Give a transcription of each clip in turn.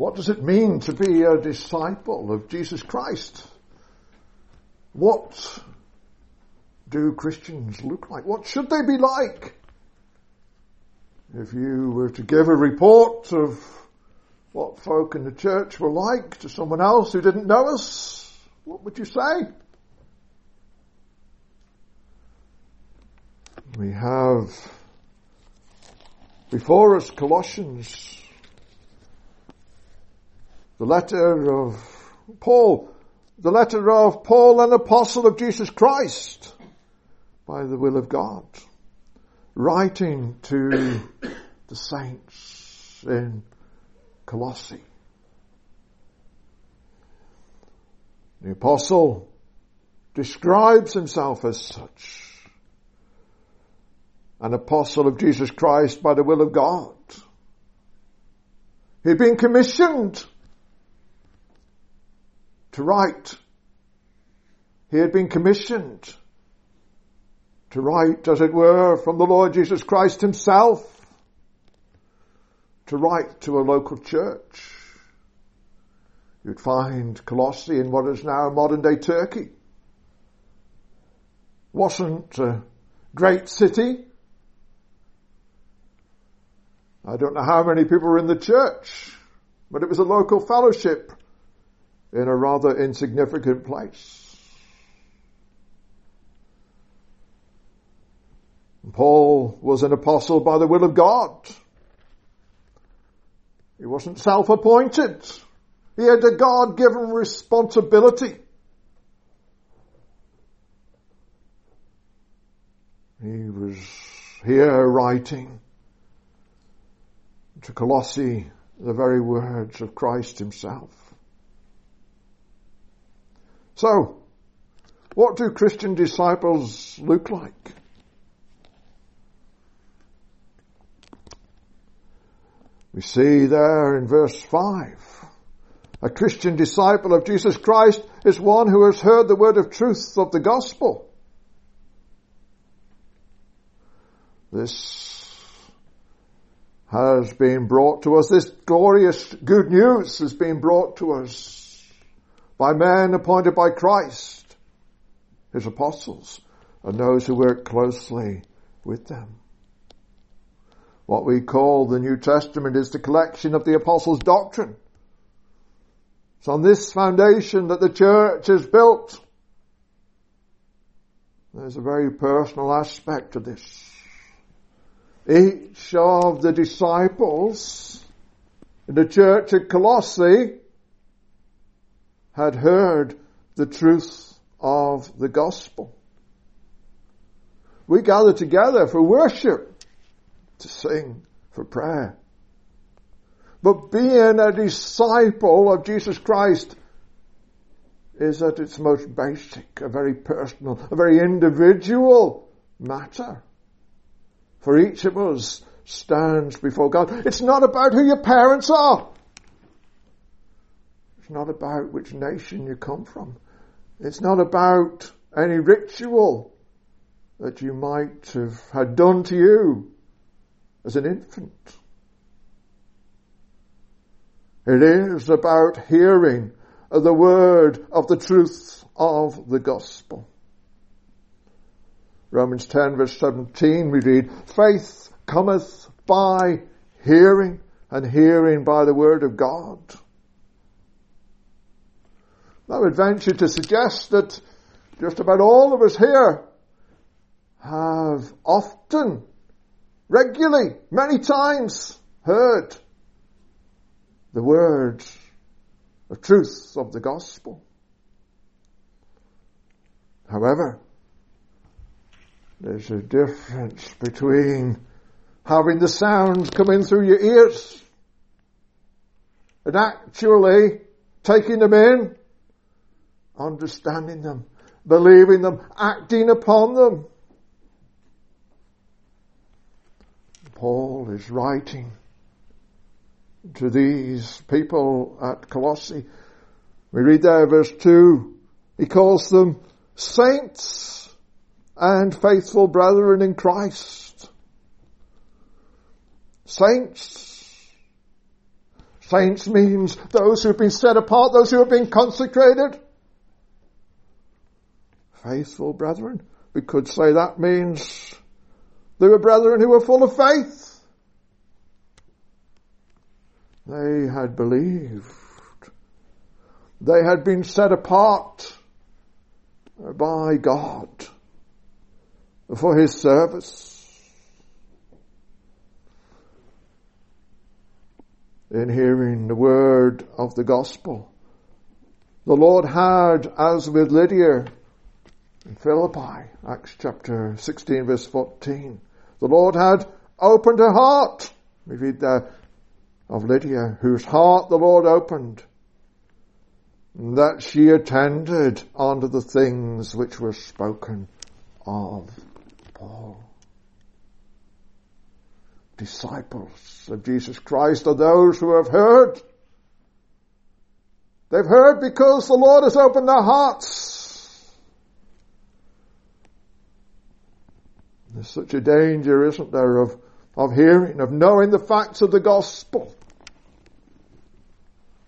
What does it mean to be a disciple of Jesus Christ? What do Christians look like? What should they be like? If you were to give a report of what folk in the church were like to someone else who didn't know us, what would you say? We have before us Colossians, the letter of Paul, the letter of Paul, an apostle of Jesus Christ, by the will of God, writing to the saints in Colossae. The apostle describes himself as such. An apostle of Jesus Christ by the will of God. He'd been commissioned to write. He had been commissioned to write, as it were, from the Lord Jesus Christ himself, to write to a local church. You'd find Colossae in what is now modern day Turkey. Wasn't a great city. I don't know how many people were in the church, but it was a local fellowship in a rather insignificant place. Paul was an apostle by the will of God. He wasn't self-appointed. He had a God-given responsibility. He was here writing to Colossae the very words of Christ himself. So, what do Christian disciples look like? We see there in verse 5, a Christian disciple of Jesus Christ is one who has heard the word of truth of the gospel. This has been brought to us. This glorious good news has been brought to us by men appointed by Christ, His apostles, and those who work closely with them. What we call the New Testament is the collection of the apostles' doctrine. It's on this foundation that the church is built. There's a very personal aspect to this. Each of the disciples in the church at Colossae had heard the truth of the gospel. We gather together for worship to sing for prayer. But being a disciple of Jesus Christ is at its most basic, a very personal, a very individual matter. For each of us stands before God. It's not about who your parents are. It's not about which nation you come from. It's not about any ritual that you might have had done to you as an infant. It is about hearing the word of the truth of the gospel. Romans 10 verse 17 we read, faith cometh by hearing and hearing by the word of God. I would venture to suggest that just about all of us here have often regularly, many times heard the words of truth of the gospel. However, there's a difference between having the sounds coming through your ears and actually taking them in, understanding them, believing them, acting upon them. Paul is writing to these people at Colossae. We read there verse 2, he calls them saints and faithful brethren in Christ. Saints. Saints means those who've been set apart, those who have been consecrated. Faithful brethren. We could say that means they were brethren who were full of faith. They had believed. They had been set apart by God for His service. In hearing the word of the gospel, the Lord had, as with Lydia in Philippi, Acts chapter 16 verse 14, the Lord had opened her heart. We read there of Lydia, whose heart the Lord opened, that she attended unto the things which were spoken of Paul. Disciples of Jesus Christ are those who have heard. They've heard because the Lord has opened their hearts. There's such a danger, isn't there, of, of hearing, of knowing the facts of the gospel,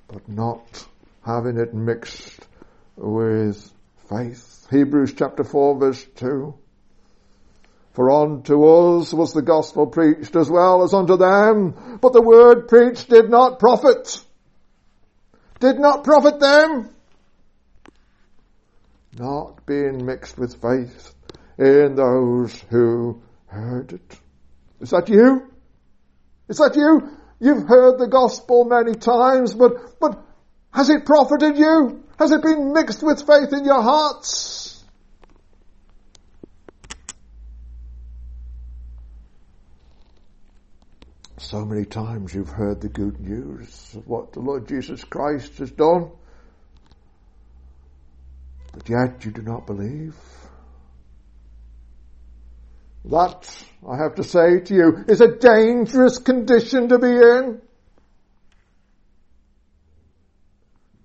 but not having it mixed with faith. Hebrews chapter 4 verse 2. For unto us was the gospel preached as well as unto them, but the word preached did not profit. Did not profit them. Not being mixed with faith in those who heard it. Is that you? Is that you? You've heard the gospel many times, but, but has it profited you? Has it been mixed with faith in your hearts? So many times you've heard the good news of what the Lord Jesus Christ has done, but yet you do not believe. That, I have to say to you, is a dangerous condition to be in.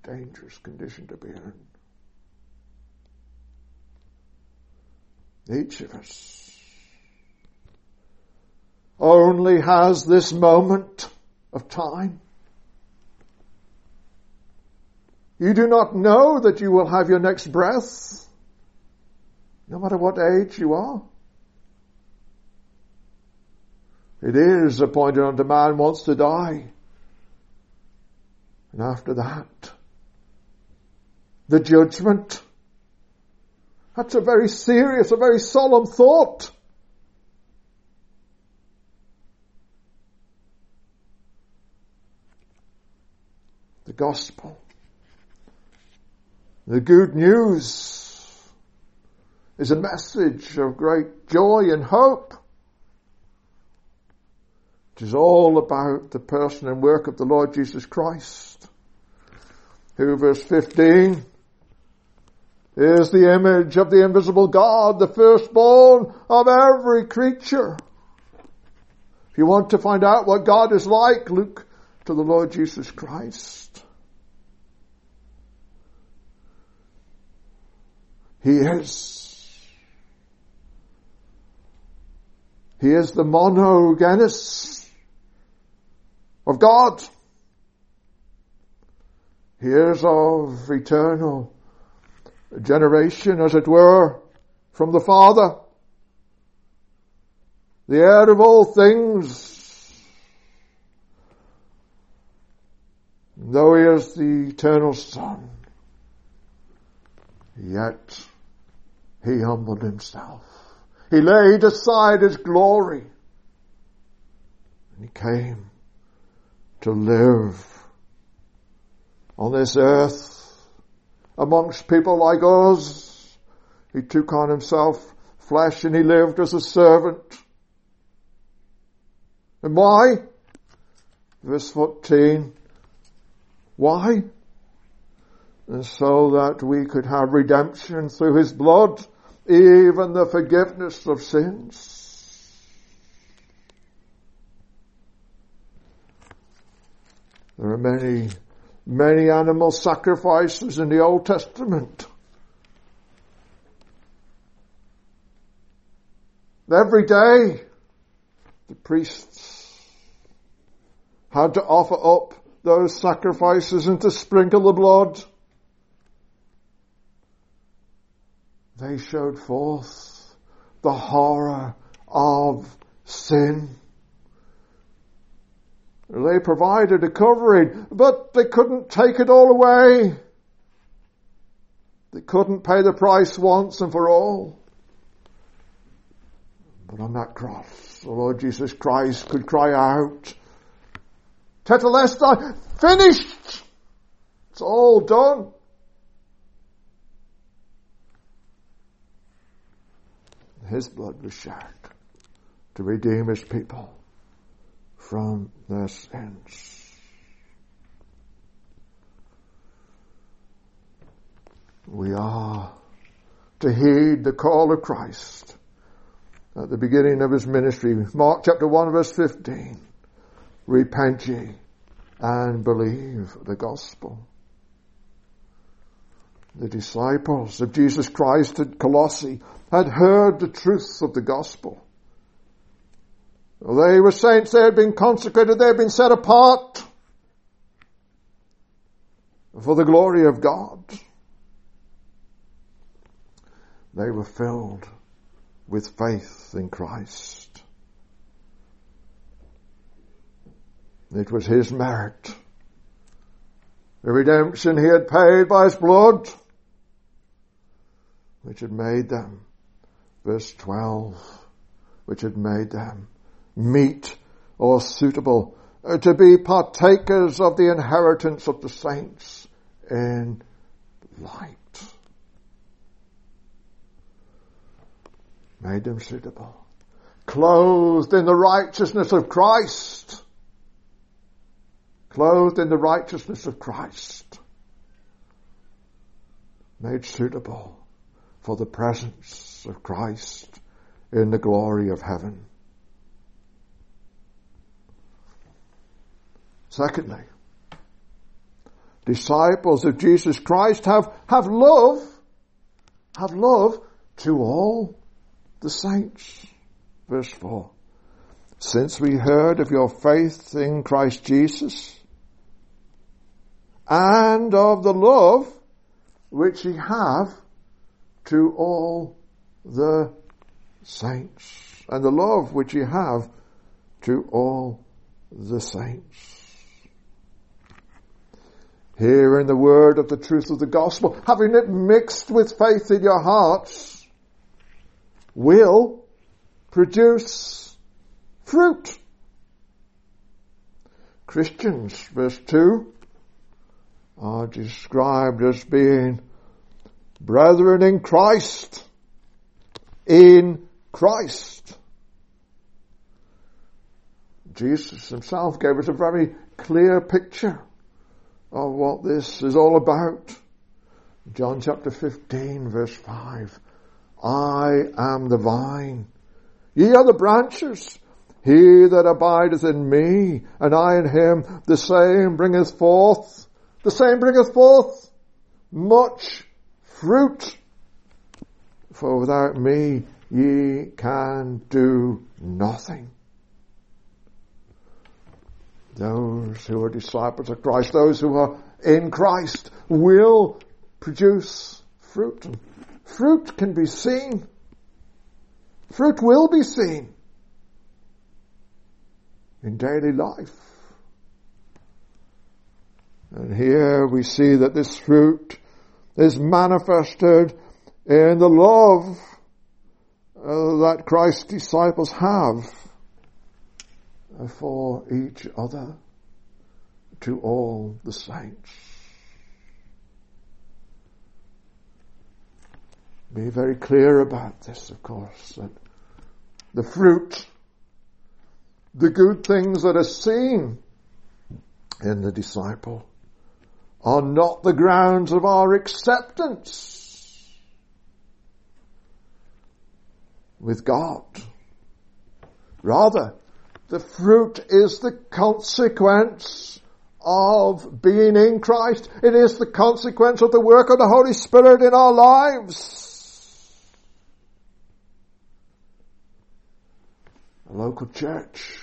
Dangerous condition to be in. Each of us only has this moment of time. You do not know that you will have your next breath, no matter what age you are. It is appointed unto man wants to die. And after that, the judgment. That's a very serious, a very solemn thought. The gospel. The good news is a message of great joy and hope. It is all about the person and work of the Lord Jesus Christ, who, verse 15, is the image of the invisible God, the firstborn of every creature. If you want to find out what God is like, look to the Lord Jesus Christ. He is. He is the monogenes of God. He is of eternal generation, as it were, from the Father, the heir of all things. Though he is the eternal Son, yet he humbled himself. He laid aside his glory and he came to live on this earth amongst people like us. He took on himself flesh and he lived as a servant. And why? Verse 14. Why? And so that we could have redemption through his blood, even the forgiveness of sins. There are many, many animal sacrifices in the Old Testament. Every day, the priests had to offer up those sacrifices and to sprinkle the blood. They showed forth the horror of sin. They provided a covering, but they couldn't take it all away. They couldn't pay the price once and for all. But on that cross, the Lord Jesus Christ could cry out, Tetelestai, finished! It's all done. His blood was shed to redeem his people from their sins. We are to heed the call of Christ at the beginning of his ministry. Mark chapter 1 verse 15. Repent ye and believe the gospel. The disciples of Jesus Christ at Colossae had heard the truth of the gospel. They were saints, they had been consecrated, they had been set apart for the glory of God. They were filled with faith in Christ. It was His merit. The redemption He had paid by His blood, which had made them, verse 12, which had made them meet or suitable uh, to be partakers of the inheritance of the saints in light. Made them suitable. Clothed in the righteousness of Christ. Clothed in the righteousness of Christ. Made suitable for the presence of Christ in the glory of heaven. Secondly, disciples of Jesus Christ have, have love, have love to all the saints. Verse 4. Since we heard of your faith in Christ Jesus and of the love which ye have to all the saints and the love which ye have to all the saints hearing the word of the truth of the gospel, having it mixed with faith in your hearts, will produce fruit. Christians, verse 2, are described as being brethren in Christ. In Christ. Jesus himself gave us a very clear picture of what this is all about. John chapter 15 verse 5. I am the vine. Ye are the branches. He that abideth in me, and I in him, the same bringeth forth, the same bringeth forth much fruit. For without me ye can do nothing those who are disciples of Christ, those who are in Christ will produce fruit. Fruit can be seen. Fruit will be seen in daily life. And here we see that this fruit is manifested in the love uh, that Christ's disciples have for each other to all the saints. Be very clear about this, of course, that the fruit, the good things that are seen in the disciple are not the grounds of our acceptance with God. Rather, the fruit is the consequence of being in Christ. It is the consequence of the work of the Holy Spirit in our lives. A local church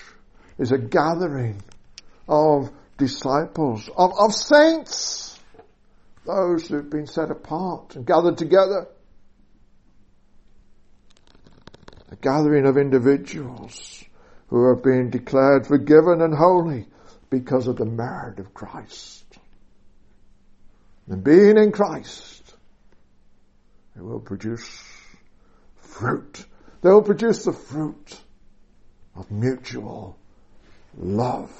is a gathering of disciples, of, of saints, those who've been set apart and gathered together. A gathering of individuals who have been declared forgiven and holy because of the merit of Christ. And being in Christ, it will produce fruit. They will produce the fruit of mutual love.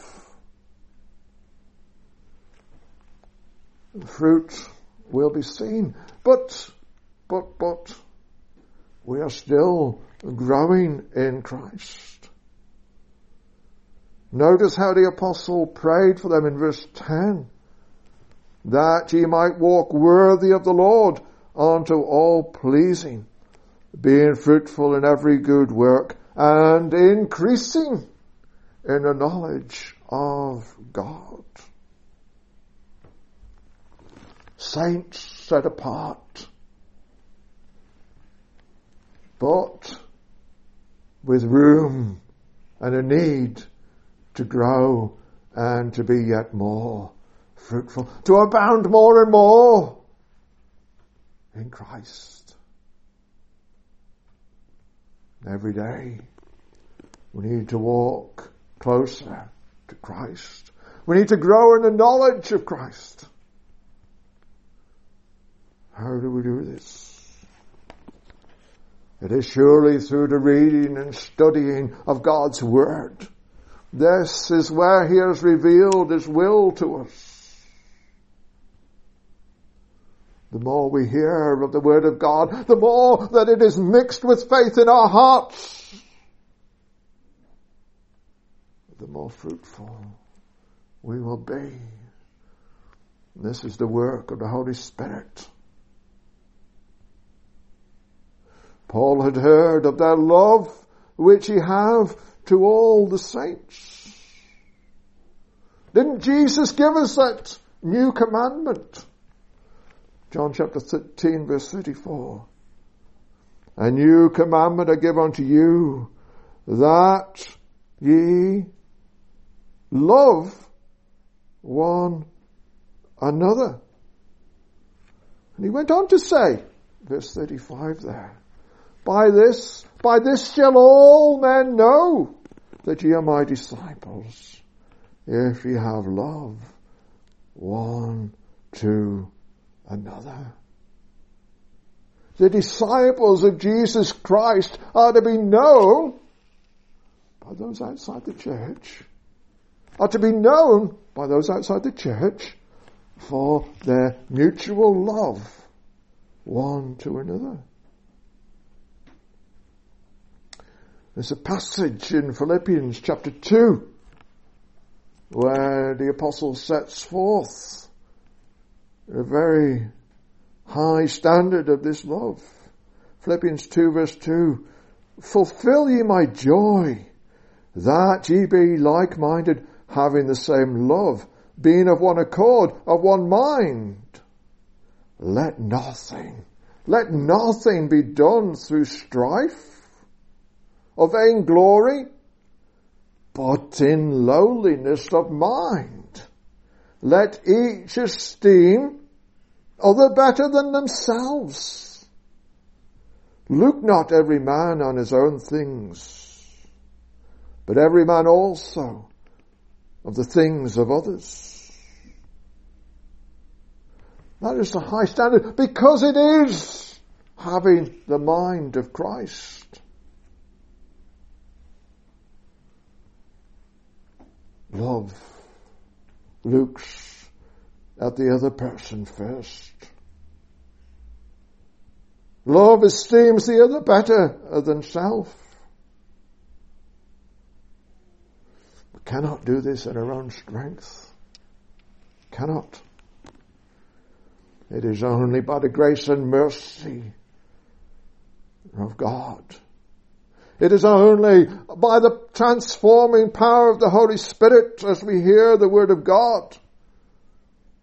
The fruit will be seen, but, but, but, we are still growing in Christ. Notice how the apostle prayed for them in verse 10 that ye might walk worthy of the Lord unto all pleasing, being fruitful in every good work and increasing in the knowledge of God. Saints set apart, but with room and a need to grow and to be yet more fruitful, to abound more and more in Christ. Every day we need to walk closer to Christ. We need to grow in the knowledge of Christ. How do we do this? It is surely through the reading and studying of God's Word. This is where He has revealed His will to us. The more we hear of the Word of God, the more that it is mixed with faith in our hearts, the more fruitful we will be. This is the work of the Holy Spirit. Paul had heard of that love which he have to all the saints. Didn't Jesus give us that new commandment? John chapter 13 verse 34. A new commandment I give unto you that ye love one another. And he went on to say, verse 35 there, by this, by this shall all men know that ye are my disciples, if ye have love one to another. The disciples of Jesus Christ are to be known by those outside the church, are to be known by those outside the church for their mutual love one to another. There's a passage in Philippians chapter 2 where the apostle sets forth a very high standard of this love. Philippians 2 verse 2, fulfill ye my joy, that ye be like-minded, having the same love, being of one accord, of one mind. Let nothing, let nothing be done through strife of vain glory, but in lowliness of mind let each esteem other better than themselves. Look not every man on his own things, but every man also of the things of others. That is the high standard because it is having the mind of Christ. Love looks at the other person first. Love esteems the other better than self. We cannot do this in our own strength. Cannot. It is only by the grace and mercy of God it is only by the transforming power of the Holy Spirit as we hear the Word of God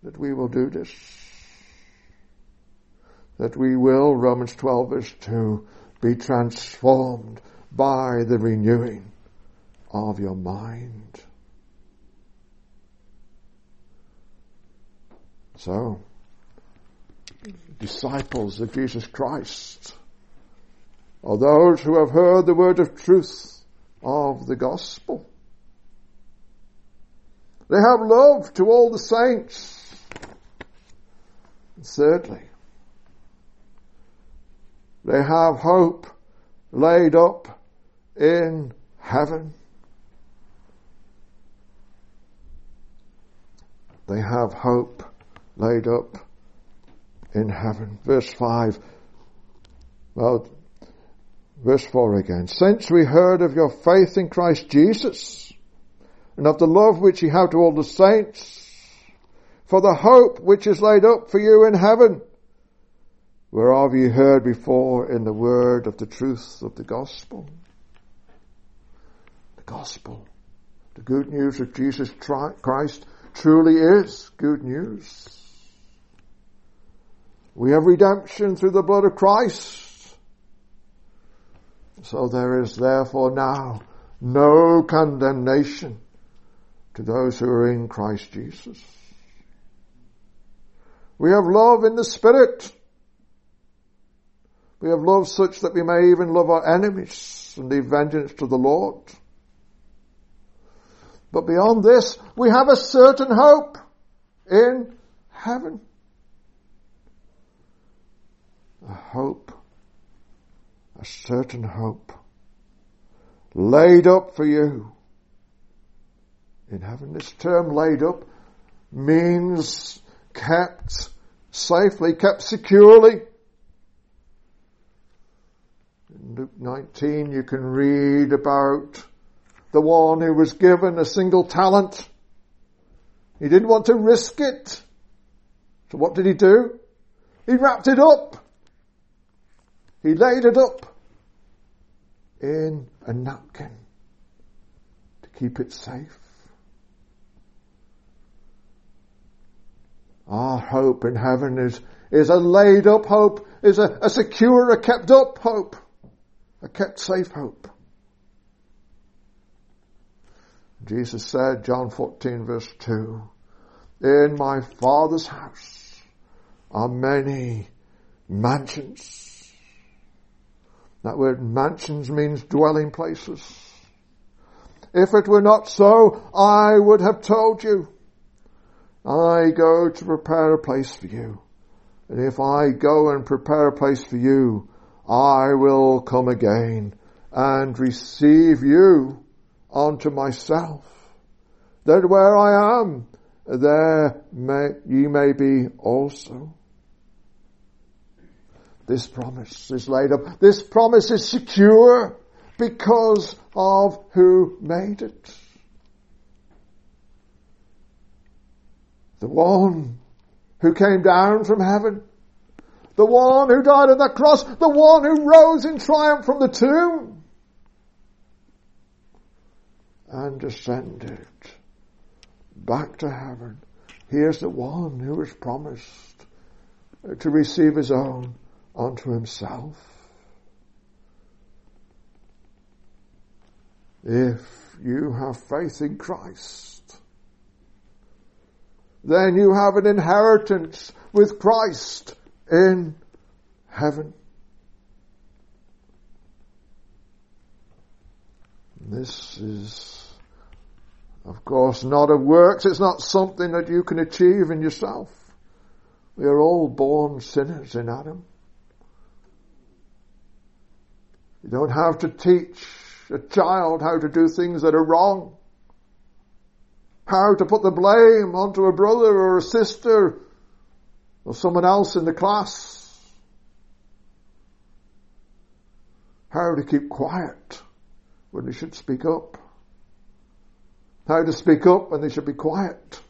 that we will do this. That we will, Romans 12 verse 2, be transformed by the renewing of your mind. So, disciples of Jesus Christ are those who have heard the word of truth of the gospel. They have love to all the saints. And thirdly, they have hope laid up in heaven. They have hope laid up in heaven. Verse 5. Well, verse 4 again. Since we heard of your faith in Christ Jesus and of the love which you have to all the saints, for the hope which is laid up for you in heaven, whereof you heard before in the word of the truth of the gospel. The gospel. The good news of Jesus Christ truly is good news. We have redemption through the blood of Christ. So there is therefore now no condemnation to those who are in Christ Jesus. We have love in the Spirit. We have love such that we may even love our enemies and leave vengeance to the Lord. But beyond this, we have a certain hope in heaven. A hope, a certain hope laid up for you in heaven. This term laid up means kept safely, kept securely. In Luke 19 you can read about the one who was given a single talent. He didn't want to risk it. So what did he do? He wrapped it up. He laid it up in a napkin to keep it safe. Our hope in heaven is, is a laid up hope, is a, a secure, a kept up hope, a kept safe hope. Jesus said, John 14 verse 2, In my Father's house are many mansions. That word mansions means dwelling places. If it were not so, I would have told you. I go to prepare a place for you. And if I go and prepare a place for you, I will come again and receive you unto myself, that where I am, there may, ye may be also. This promise is laid up. This promise is secure because of who made it. The one who came down from heaven. The one who died on the cross. The one who rose in triumph from the tomb and ascended back to heaven. Here's the one who was promised to receive his own unto himself. If you have faith in Christ, then you have an inheritance with Christ in heaven. This is of course, not of works. It's not something that you can achieve in yourself. We are all born sinners in Adam. You don't have to teach a child how to do things that are wrong. How to put the blame onto a brother or a sister or someone else in the class. How to keep quiet when they should speak up how to speak up when they should be quiet.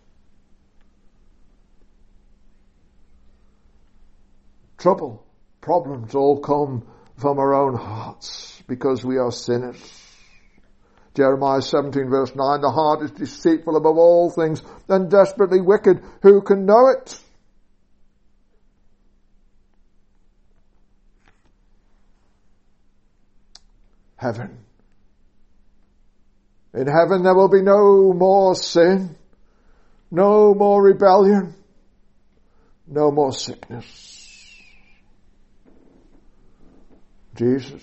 Trouble, problems all come from our own hearts because we are sinners. Jeremiah 17 verse 9, the heart is deceitful above all things and desperately wicked. Who can know it? Heaven in heaven there will be no more sin, no more rebellion, no more sickness. Jesus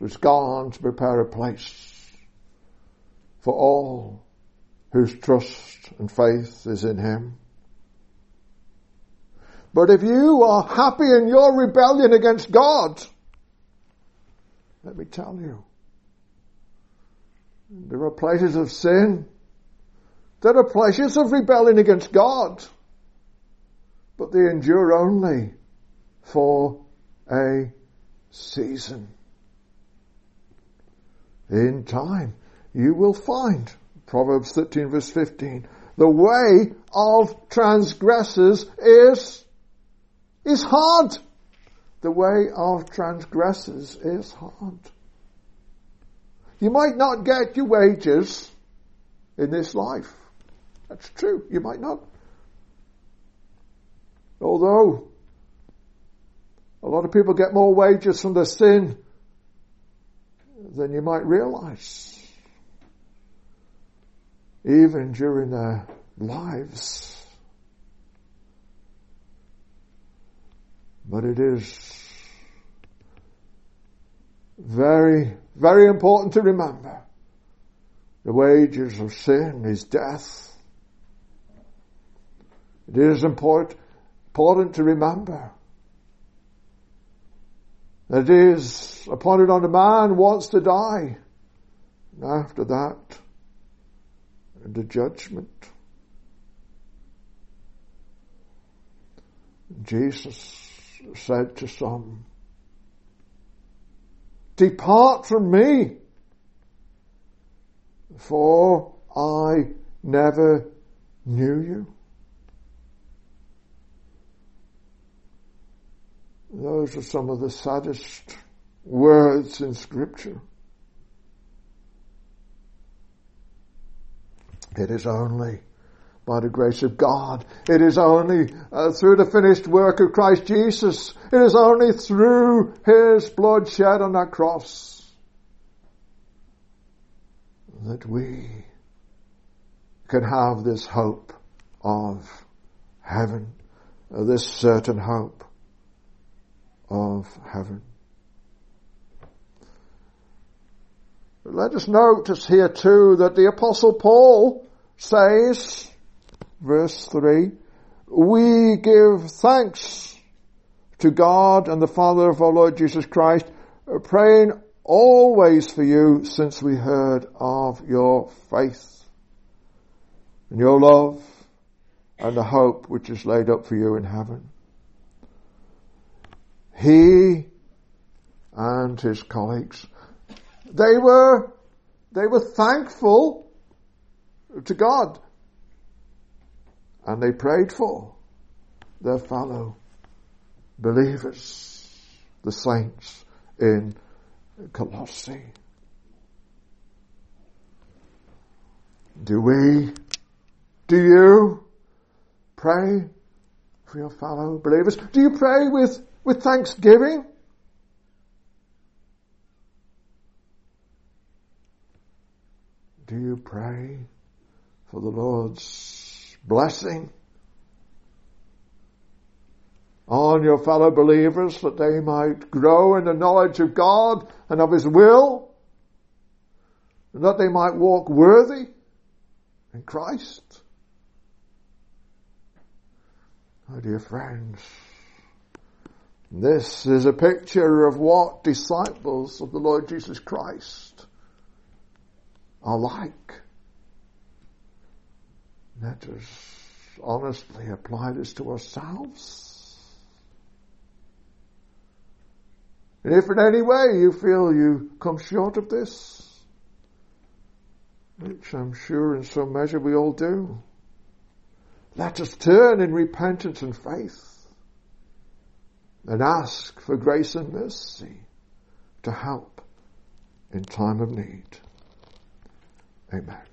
has gone to prepare a place for all whose trust and faith is in Him. But if you are happy in your rebellion against God, let me tell you, there are places of sin. There are pleasures of rebellion against God. But they endure only for a season. In time, you will find, Proverbs 13 verse 15, the way of transgressors is, is hard. The way of transgressors is hard. You might not get your wages in this life. That's true. You might not. Although, lot of people get more wages from their sin than you might realize even during their lives. But it is very, very important to remember the wages of sin is death. It is important, important to remember that it is appointed on a man wants to die. And after that, the judgment. Jesus said to some, Depart from me, for I never knew you. Those are some of the saddest words in scripture. It is only by the grace of God. It is only uh, through the finished work of Christ Jesus. It is only through His blood shed on that cross that we can have this hope of heaven, uh, this certain hope of heaven. But Let us notice here too that the apostle Paul says, verse 3, we give thanks to God and the Father of our Lord Jesus Christ, praying always for you since we heard of your faith and your love and the hope which is laid up for you in heaven. He and his colleagues they were, they were thankful to God. And they prayed for their fellow believers, the saints in Colossae. Do we, do you pray for your fellow believers? Do you pray with, with thanksgiving? Do you pray for the Lord's blessing on your fellow believers that they might grow in the knowledge of God and of His will and that they might walk worthy in Christ? My dear friends, this is a picture of what disciples of the Lord Jesus Christ are like. Let us honestly apply this to ourselves. And if in any way you feel you come short of this, which I'm sure in some measure we all do, let us turn in repentance and faith and ask for grace and mercy to help in time of need. Amen.